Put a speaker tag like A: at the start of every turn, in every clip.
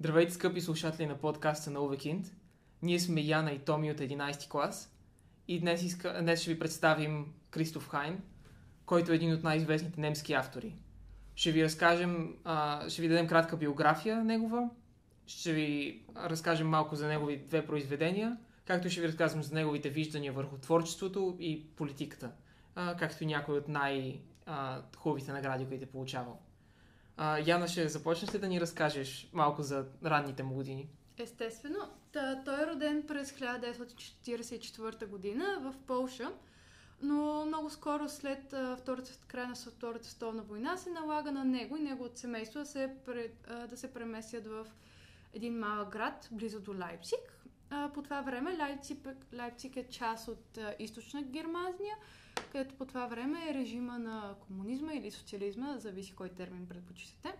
A: Здравейте, скъпи слушатели на подкаста на Увекинд. Ние сме Яна и Томи от 11 клас и днес, иска... днес ще ви представим Кристоф Хайн, който е един от най-известните немски автори. Ще ви разкажем, а, ще ви дадем кратка биография негова, ще ви разкажем малко за негови две произведения, както ще ви разказвам за неговите виждания върху творчеството и политиката, а, както и някои от най-хубавите награди, които е получавал. А, Яна, ще започнеш ли да ни разкажеш малко за ранните му години?
B: Естествено. Та, той е роден през 1944 година в Полша, но много скоро след втората, края на Втората световна война се налага на него и неговото семейство да се, да се преместят в един малък град, близо до Лайпциг. По това време Лайпциг, Лайпциг е част от източна Германия, където по това време е режима на комунизма или социализма, зависи кой термин предпочитате.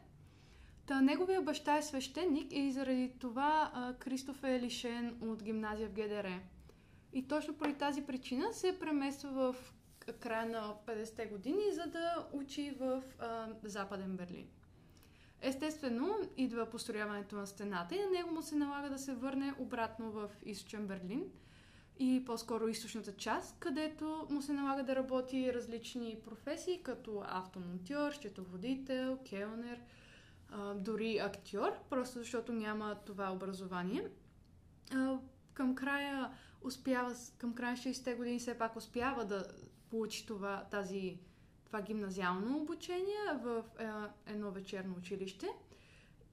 B: Та, неговия баща е свещеник и заради това а, Кристоф е лишен от гимназия в ГДР. И точно поради тази причина се премества в края на 50-те години, за да учи в а, Западен Берлин. Естествено, идва построяването на стената и на него му се налага да се върне обратно в източен Берлин и по-скоро източната част, където му се налага да работи различни професии, като автомонтьор, счетоводител, келнер, дори актьор, просто защото няма това образование. Към края успява, към края 60-те години все пак успява да получи това, тази, това гимназиално обучение в едно вечерно училище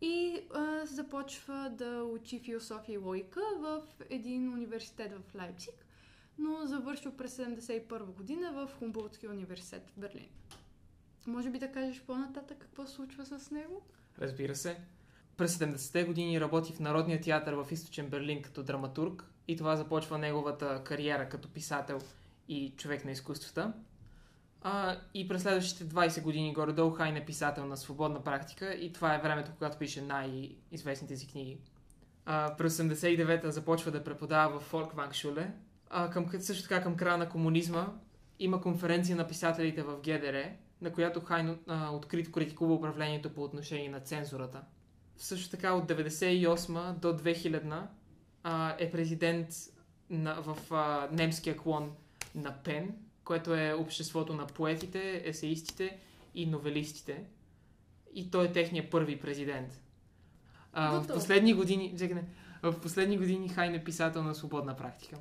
B: и а, започва да учи философия и логика в един университет в Лайпциг, но завършва през 1971 година в Хумболтския университет в Берлин. Може би да кажеш по-нататък какво случва с него?
A: Разбира се. През 70-те години работи в Народния театър в Източен Берлин като драматург и това започва неговата кариера като писател и човек на изкуствата. А, и през следващите 20 години горе-долу Хайн е писател на свободна практика и това е времето, когато пише най-известните си книги. А, през 89-та започва да преподава в Фолквангшуле. А, към, също така към края на комунизма има конференция на писателите в ГДР, на която Хайн а, открито критикува управлението по отношение на цензурата. Също така от 98 до 2000 а, е президент на, в а, немския клон на Пен, което е обществото на поетите, есеистите и новелистите. И той е техният първи президент. А, в последни години, чекай, в последни години Хайн е писател на свободна практика.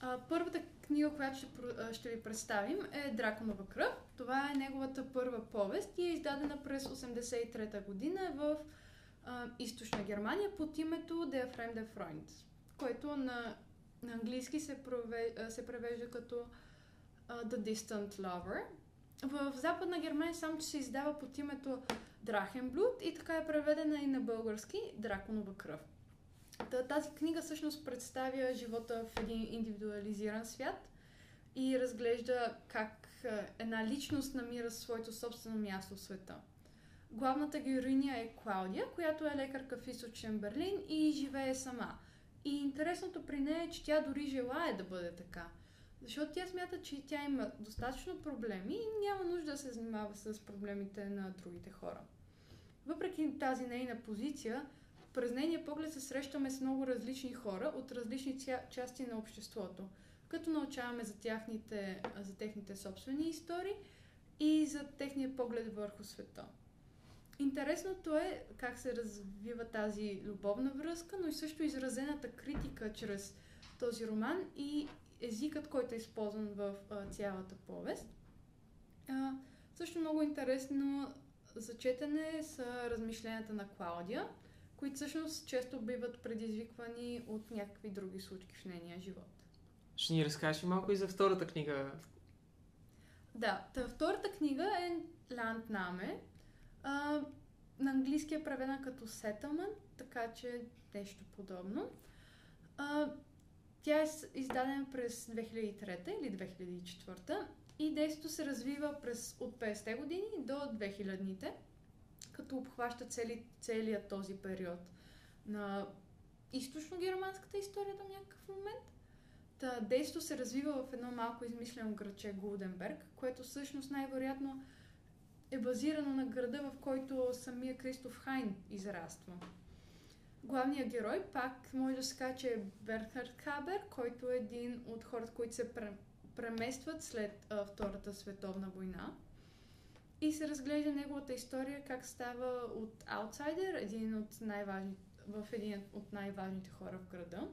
B: А, първата книга, която ще, ще ви представим е Драконова кръв. Това е неговата първа повест и е издадена през 83-та година в а, източна Германия под името Der Fremde Freund, което на, на английски се, прове, се превежда като The Distant Lover. В Западна Германия само, че се издава под името Драхенблуд и така е преведена и на български Драконова кръв. Тази книга всъщност представя живота в един индивидуализиран свят и разглежда как една личност намира своето собствено място в света. Главната героиня е Клаудия, която е лекарка в източен Берлин и живее сама. И интересното при нея е, че тя дори желая да бъде така – защото тя смята, че тя има достатъчно проблеми и няма нужда да се занимава с проблемите на другите хора. Въпреки тази нейна позиция, през нейния поглед се срещаме с много различни хора от различни части на обществото, като научаваме за, тяхните, за техните собствени истории и за техния поглед върху света. Интересното е как се развива тази любовна връзка, но и също изразената критика чрез този роман и езикът, който е използван в а, цялата повест. А, също много интересно за четене са размишленията на Клаудия, които всъщност често биват предизвиквани от някакви други случки в нейния живот.
A: Ще ни разкажеш малко и за втората книга.
B: Да, та втората книга е Landname. А, на английски е преведена като Settlement, така че нещо подобно. А, тя е издадена през 2003 или 2004 и действието се развива през от 50-те години до 2000-те, като обхваща цели, целият този период на източно-германската история до някакъв момент. Та, действието се развива в едно малко измислено градче Гулденберг, което всъщност най-вероятно е базирано на града, в който самия Кристоф Хайн израства. Главният герой пак може да се каже, че е Бернхард Хабер, който е един от хората, които се преместват след а, Втората световна война. И се разглежда неговата история как става от аутсайдер, един от в един от най-важните хора в града.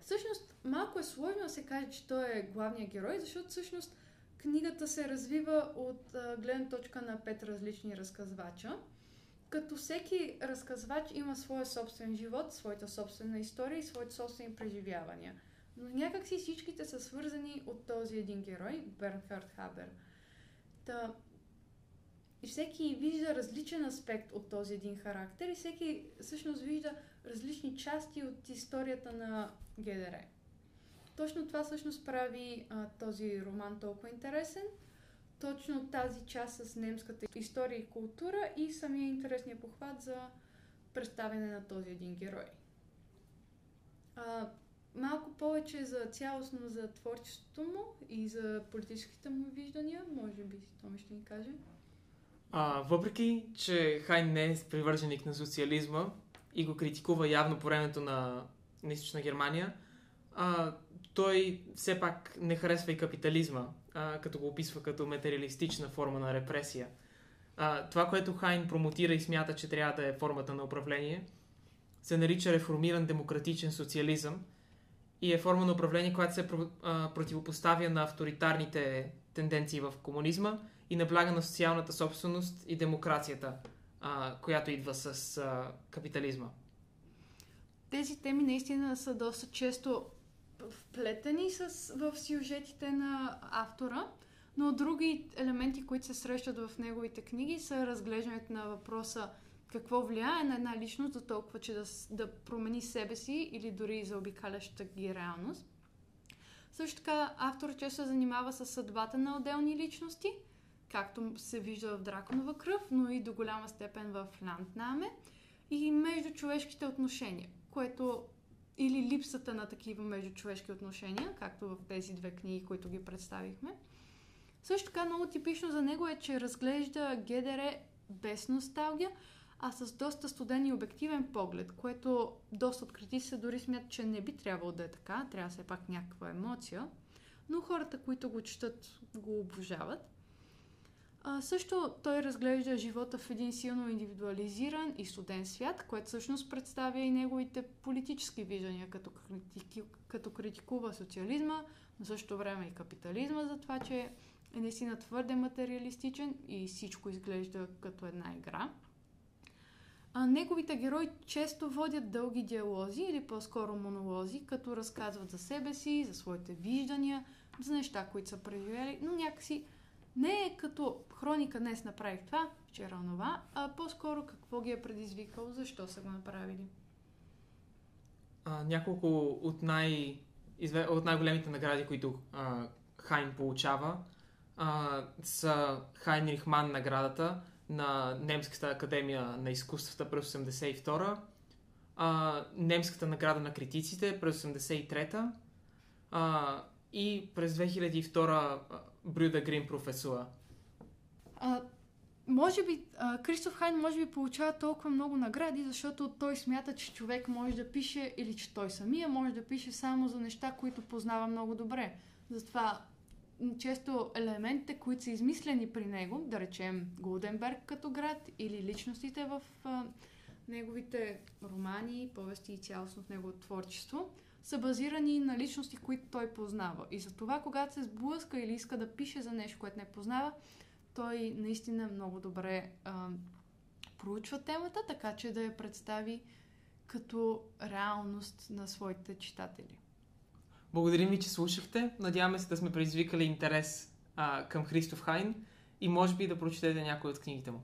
B: Всъщност, малко е сложно да се каже, че той е главният герой, защото всъщност книгата се развива от гледна точка на пет различни разказвача, като всеки разказвач има своя собствен живот, своята собствена история и своите собствени преживявания. Но някакси всичките са свързани от този един герой, Бернхард Хабер. Та, и всеки вижда различен аспект от този един характер и всеки всъщност вижда различни части от историята на ГДР. Точно това всъщност прави а, този роман толкова интересен. Точно тази част с немската история и култура и самия интересния похват за представяне на този един герой. А, малко повече за цялостно за творчеството му и за политическите му виждания, може би Томи ще ни каже.
A: А, въпреки, че Хайн не е привърженик на социализма и го критикува явно по времето на, на източна Германия, а, той все пак не харесва и капитализма, а, като го описва като материалистична форма на репресия. А, това, което Хайн промотира и смята, че трябва да е формата на управление, се нарича реформиран демократичен социализъм и е форма на управление, която се а, противопоставя на авторитарните тенденции в комунизма и набляга на социалната собственост и демокрацията, а, която идва с а, капитализма.
B: Тези теми наистина са доста често вплетени с, в сюжетите на автора, но други елементи, които се срещат в неговите книги, са разглеждането на въпроса какво влияе на една личност до толкова, че да, да промени себе си или дори за обикалящата ги реалност. Също така, автор често се занимава с съдбата на отделни личности, както се вижда в Драконова кръв, но и до голяма степен в Ланднаме и между човешките отношения, което или липсата на такива междучовешки отношения, както в тези две книги, които ги представихме. Също така много типично за него е, че разглежда ГДР без носталгия, а с доста студен и обективен поглед, което доста от критиците дори смятат, че не би трябвало да е така, трябва все пак някаква емоция, но хората, които го четат, го обожават. А, също той разглежда живота в един силно индивидуализиран и студен свят, което всъщност представя и неговите политически виждания, като, критики, като критикува социализма, но също време и капитализма за това, че е наистина твърде материалистичен и всичко изглежда като една игра. А неговите герои често водят дълги диалози или по-скоро монолози, като разказват за себе си, за своите виждания, за неща, които са преживели, но някакси не е като хроника днес направих това, вчера това, а по-скоро какво ги е предизвикало, защо са го направили.
A: А, няколко от, най... от най-големите награди, които а, Хайн получава, а, са Хайнрих Ман наградата на Немската академия на изкуствата през 82 а, Немската награда на критиците през 83-та а, и през 2002 Брюда Грин професура?
B: А, може би, а, Кристоф Хайн може би получава толкова много награди, защото той смята, че човек може да пише или че той самия може да пише само за неща, които познава много добре. Затова често елементите, които са измислени при него, да речем Голденберг като град или личностите в а, неговите романи, повести и цялостно в неговото творчество, са базирани на личности, които той познава. И за това, когато се сблъска или иска да пише за нещо, което не познава, той наистина много добре а, проучва темата, така че да я представи като реалност на своите читатели.
A: Благодарим ви, че слушахте. Надяваме се да сме предизвикали интерес а, към Христоф Хайн и може би да прочетете някои от книгите му.